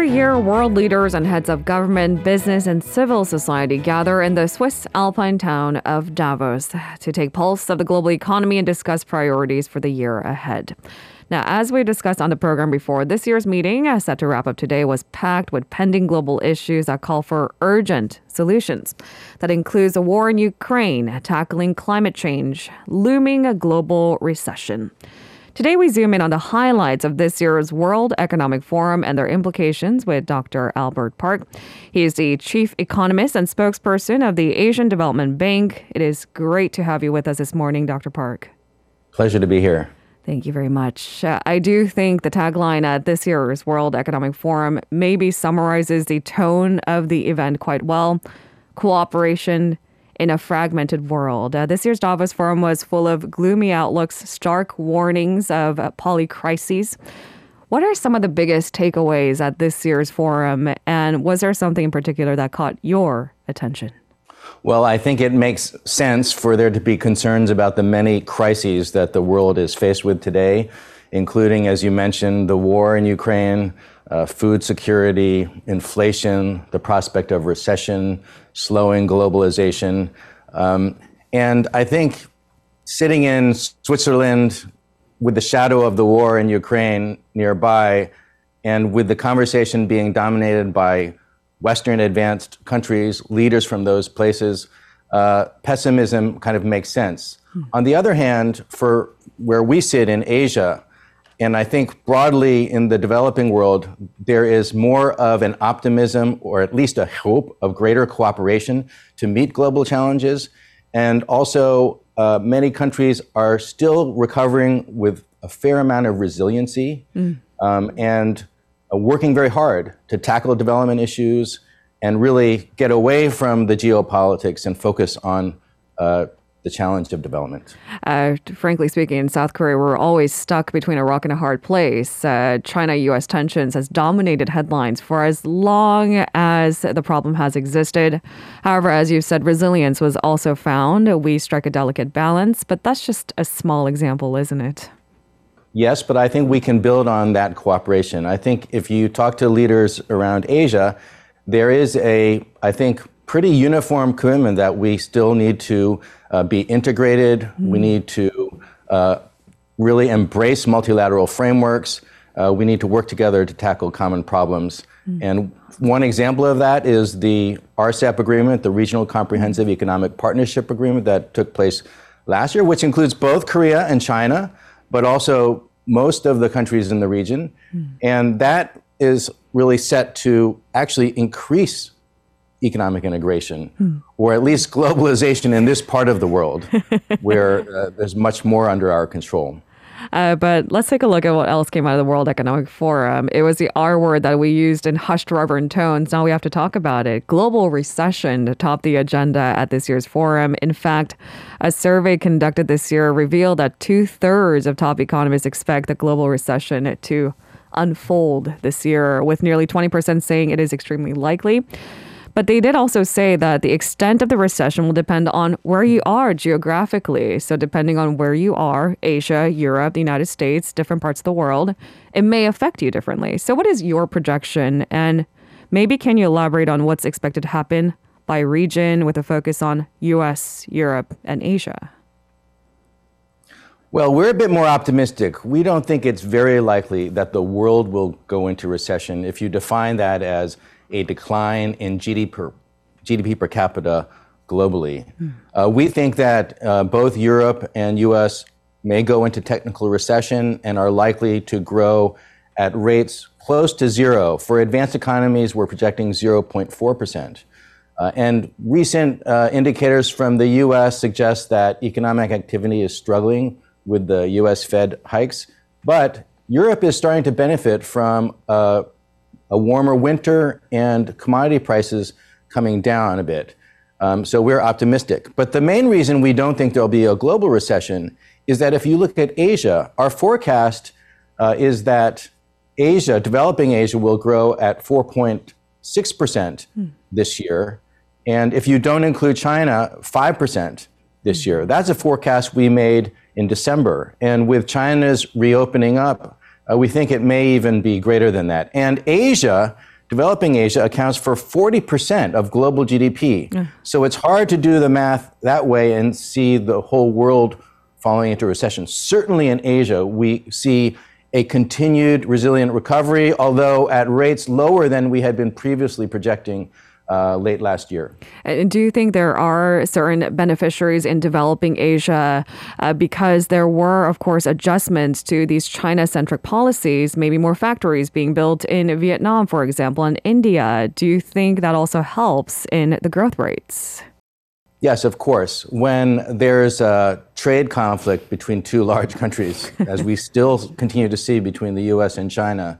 Every year, world leaders and heads of government, business, and civil society gather in the Swiss alpine town of Davos to take pulse of the global economy and discuss priorities for the year ahead. Now, as we discussed on the program before, this year's meeting, uh, set to wrap up today, was packed with pending global issues that call for urgent solutions. That includes a war in Ukraine, tackling climate change, looming a global recession. Today, we zoom in on the highlights of this year's World Economic Forum and their implications with Dr. Albert Park. He is the chief economist and spokesperson of the Asian Development Bank. It is great to have you with us this morning, Dr. Park. Pleasure to be here. Thank you very much. Uh, I do think the tagline at this year's World Economic Forum maybe summarizes the tone of the event quite well cooperation in a fragmented world. Uh, this year's Davos Forum was full of gloomy outlooks, stark warnings of uh, polycrises. What are some of the biggest takeaways at this year's forum, and was there something in particular that caught your attention? Well, I think it makes sense for there to be concerns about the many crises that the world is faced with today, including, as you mentioned, the war in Ukraine, uh, food security, inflation, the prospect of recession, slowing globalization. Um, and I think sitting in Switzerland with the shadow of the war in Ukraine nearby, and with the conversation being dominated by Western advanced countries, leaders from those places, uh, pessimism kind of makes sense. Hmm. On the other hand, for where we sit in Asia, and I think broadly in the developing world, there is more of an optimism or at least a hope of greater cooperation to meet global challenges. And also, uh, many countries are still recovering with a fair amount of resiliency mm. um, and uh, working very hard to tackle development issues and really get away from the geopolitics and focus on uh, the challenge of development? Uh, frankly speaking, in South Korea, we're always stuck between a rock and a hard place. Uh, China US tensions has dominated headlines for as long as the problem has existed. However, as you said, resilience was also found. We strike a delicate balance, but that's just a small example, isn't it? Yes, but I think we can build on that cooperation. I think if you talk to leaders around Asia, there is a, I think, pretty uniform commitment that we still need to uh, be integrated. Mm-hmm. We need to uh, really embrace multilateral frameworks. Uh, we need to work together to tackle common problems. Mm-hmm. And one example of that is the RCEP agreement, the Regional Comprehensive Economic Partnership Agreement that took place last year, which includes both Korea and China, but also most of the countries in the region. Mm-hmm. And that is really set to actually increase economic integration, hmm. or at least globalization in this part of the world, where uh, there's much more under our control. Uh, but let's take a look at what else came out of the World Economic Forum. It was the R word that we used in hushed reverent tones. Now we have to talk about it. Global recession topped the agenda at this year's forum. In fact, a survey conducted this year revealed that two thirds of top economists expect the global recession to unfold this year, with nearly 20% saying it is extremely likely. But they did also say that the extent of the recession will depend on where you are geographically. So, depending on where you are, Asia, Europe, the United States, different parts of the world, it may affect you differently. So, what is your projection? And maybe can you elaborate on what's expected to happen by region with a focus on US, Europe, and Asia? Well, we're a bit more optimistic. We don't think it's very likely that the world will go into recession if you define that as a decline in GDP per, GDP per capita globally. Mm. Uh, we think that uh, both Europe and US may go into technical recession and are likely to grow at rates close to zero. For advanced economies, we're projecting 0.4%. Uh, and recent uh, indicators from the US suggest that economic activity is struggling with the US Fed hikes. But Europe is starting to benefit from uh, a warmer winter and commodity prices coming down a bit. Um, so we're optimistic. But the main reason we don't think there'll be a global recession is that if you look at Asia, our forecast uh, is that Asia, developing Asia, will grow at 4.6% hmm. this year. And if you don't include China, 5% this hmm. year. That's a forecast we made in December. And with China's reopening up, Uh, we think it may even be greater than that. And Asia, developing Asia, accounts for 40% of global GDP. Yeah. So it's hard to do the math that way and see the whole world falling into recession. Certainly in Asia, we see a continued resilient recovery, although at rates lower than we had been previously projecting uh, late last year. And do you think there are certain beneficiaries in developing Asia uh, because there were, of course, adjustments to these China centric policies, maybe more factories being built in Vietnam, for example, and India? Do you think that also helps in the growth rates? Yes, of course. When there's a trade conflict between two large countries, as we still continue to see between the US and China,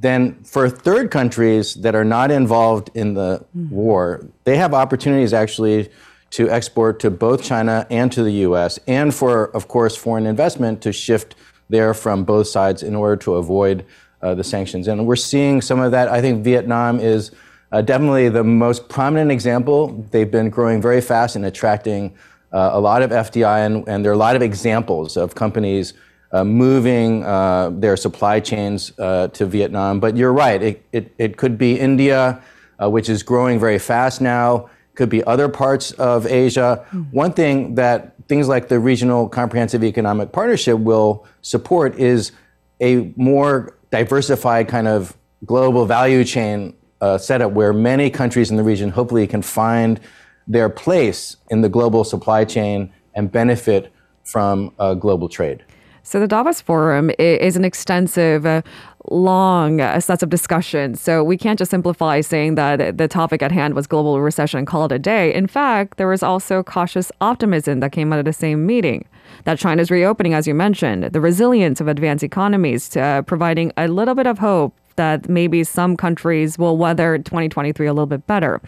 then for third countries that are not involved in the mm. war, they have opportunities actually to export to both China and to the US, and for, of course, foreign investment to shift there from both sides in order to avoid uh, the sanctions. And we're seeing some of that. I think Vietnam is uh, definitely the most prominent example. They've been growing very fast and attracting uh, a lot of FDI, and, and, there are a lot of examples of companies uh, moving uh, their supply chains uh, to Vietnam. But you're right, it, it, it could be India, uh, which is growing very fast now, could be other parts of Asia. Mm-hmm. One thing that things like the Regional Comprehensive Economic Partnership will support is a more diversified kind of global value chain uh, setup where many countries in the region hopefully can find their place in the global supply chain and benefit from uh, global trade. So the Davos Forum is an extensive, uh, long uh, sets of discussions. So we can't just simplify saying that the topic at hand was global recession and call it a day. In fact, there was also cautious optimism that came out of the same meeting. That China's reopening, as you mentioned, the resilience of advanced economies, uh, providing a little bit of hope that maybe some countries will weather 2023 a little bit better.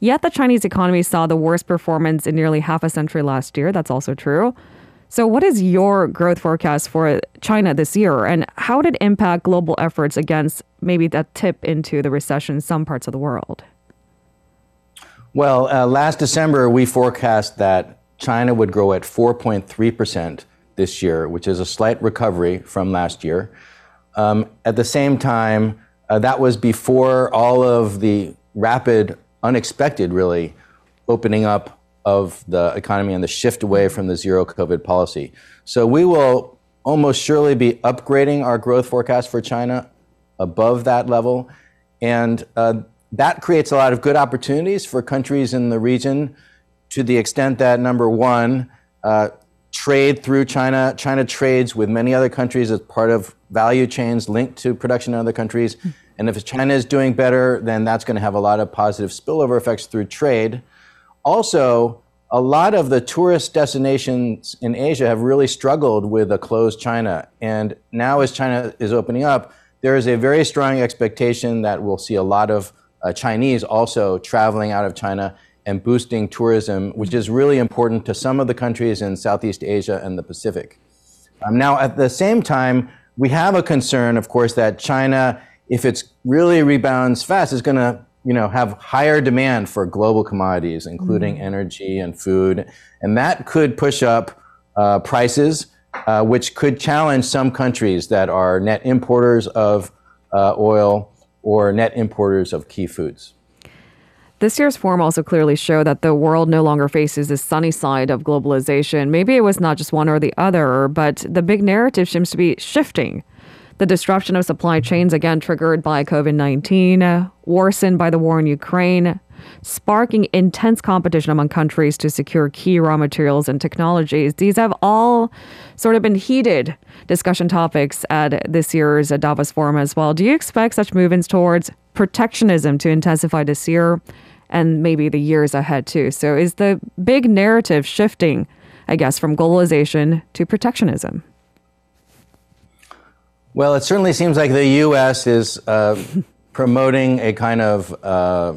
Yet the Chinese economy saw the worst performance in nearly half a century last year. That's also true. So, what is your growth forecast for China this year, and how did it impact global efforts against maybe that tip into the recession in some parts of the world? Well, uh, last December, we forecast that China would grow at 4.3% this year, which is a slight recovery from last year. Um, at the same time, uh, that was before all of the rapid, unexpected, really, opening up of the economy and the shift away from the zero COVID policy. So we will almost surely be upgrading our growth forecast for China above that level. And uh, that creates a lot of good opportunities for countries in the region to the extent that, number one, uh, trade through China. China trades with many other countries as part of value chains linked to production in other countries. And if China is doing better, then that's going to have a lot of positive spillover effects through trade. Also, a lot of the tourist destinations in Asia have really struggled with a closed China. And now, as China is opening up, there is a very strong expectation that we'll see a lot of uh, Chinese also traveling out of China and boosting tourism, which is really important to some of the countries in Southeast Asia and the Pacific. Um, now, at the same time, we have a concern, of course, that China, if it really rebounds fast, is going to you know, have higher demand for global commodities, including mm. energy and food, and that could push up uh, prices, uh, which could challenge some countries that are net importers of uh, oil or net importers of key foods. This year's forum also clearly showed that the world no longer faces the sunny side of globalization. Maybe it was not just one or the other, but the big narrative seems to be shifting. The disruption of supply chains, again triggered by COVID 19, worsened by the war in Ukraine, sparking intense competition among countries to secure key raw materials and technologies. These have all sort of been heated discussion topics at this year's Davos Forum as well. Do you expect such movements towards protectionism to intensify this year? and maybe the years ahead too. So is the big narrative shifting, I guess, from globalization to protectionism? Well, it certainly seems like the U.S. is uh, promoting a kind of uh,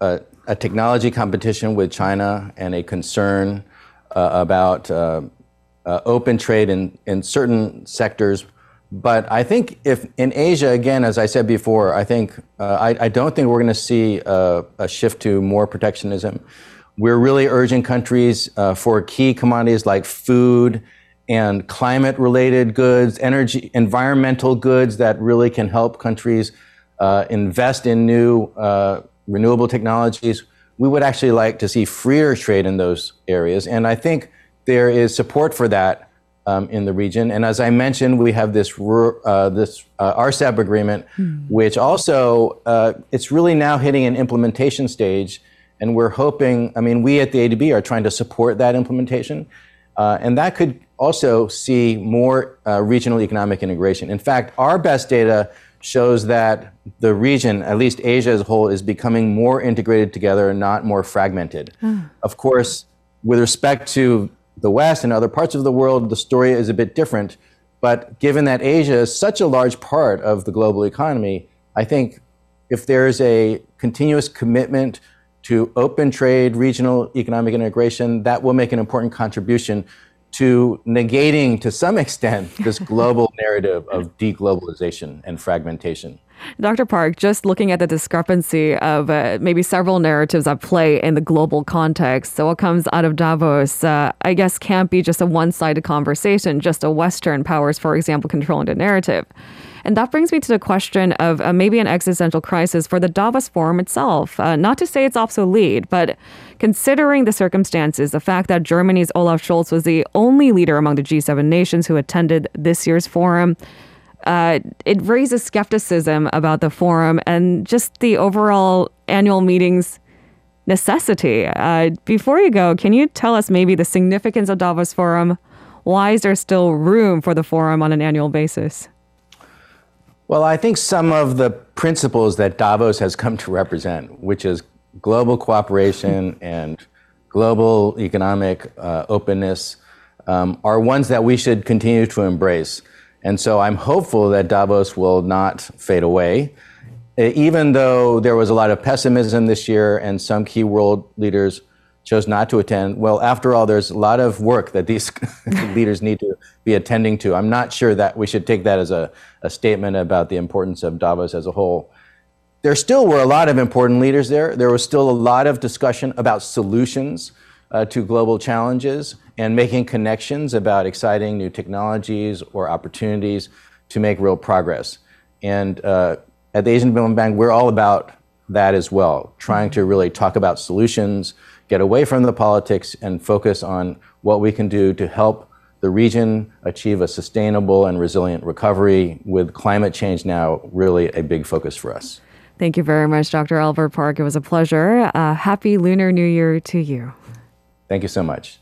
a, a, technology competition with China and a concern uh, about uh, uh, open trade in, in certain sectors but I think if in Asia, again, as I said before, I think uh, I, I, don't think we're going to see a, a, shift to more protectionism. We're really urging countries uh, for key commodities like food and climate related goods, energy, environmental goods that really can help countries uh, invest in new uh, renewable technologies. We would actually like to see freer trade in those areas. And I think there is support for that um, in the region. And as I mentioned, we have this uh, this uh, RCEP agreement, mm. which also uh, it's really now hitting an implementation stage, and we're hoping. I mean, we at the ADB are trying to support that implementation, uh, and that could also see more uh, regional economic integration. In fact, our best data shows that the region, at least Asia as a whole, is becoming more integrated together, not more fragmented. Mm. Of course, with respect to the West and other parts of the world, the story is a bit different. But given that Asia is such a large part of the global economy, I think if there's a continuous commitment to open trade, regional economic integration, that will make an important contribution to negating, to some extent, this global narrative of deglobalization and fragmentation. Dr. Park, just looking at the discrepancy of uh, maybe several narratives at play in the global context. So, what comes out of Davos, uh, I guess, can't be just a one sided conversation, just a Western powers, for example, controlling the narrative. And that brings me to the question of uh, maybe an existential crisis for the Davos Forum itself. Uh, not to say it's obsolete, but considering the circumstances, the fact that Germany's Olaf Scholz was the only leader among the G7 nations who attended this year's forum, uh, it raises skepticism about the forum and just the overall annual meetings necessity. Uh, before you go, can you tell us maybe the significance of Davos Forum? Why is there still room for the forum on an annual basis? Well, I think some of the principles that Davos has come to represent, which is global cooperation and global economic uh, openness, um, are ones that we should continue to embrace. And so I'm hopeful that Davos will not fade away. Even though there was a lot of pessimism this year and some key world leaders chose not to attend, well, after all, there's a lot of work that these leaders need to be attending to. I'm not sure that we should take that as a, a statement about the importance of Davos as a whole. There still were a lot of important leaders there. There was still a lot of discussion about solutions uh, to global challenges and making connections about exciting new technologies or opportunities to make real progress. And uh, at the Asian Development Bank, we're all about that as well, trying to really talk about solutions, get away from the politics, and focus on what we can do to help the region achieve a sustainable and resilient recovery, with climate change now really a big focus for us. Thank you very much, Dr. Albert Park. It was a pleasure. Uh, happy Lunar New Year to you. Thank you so much.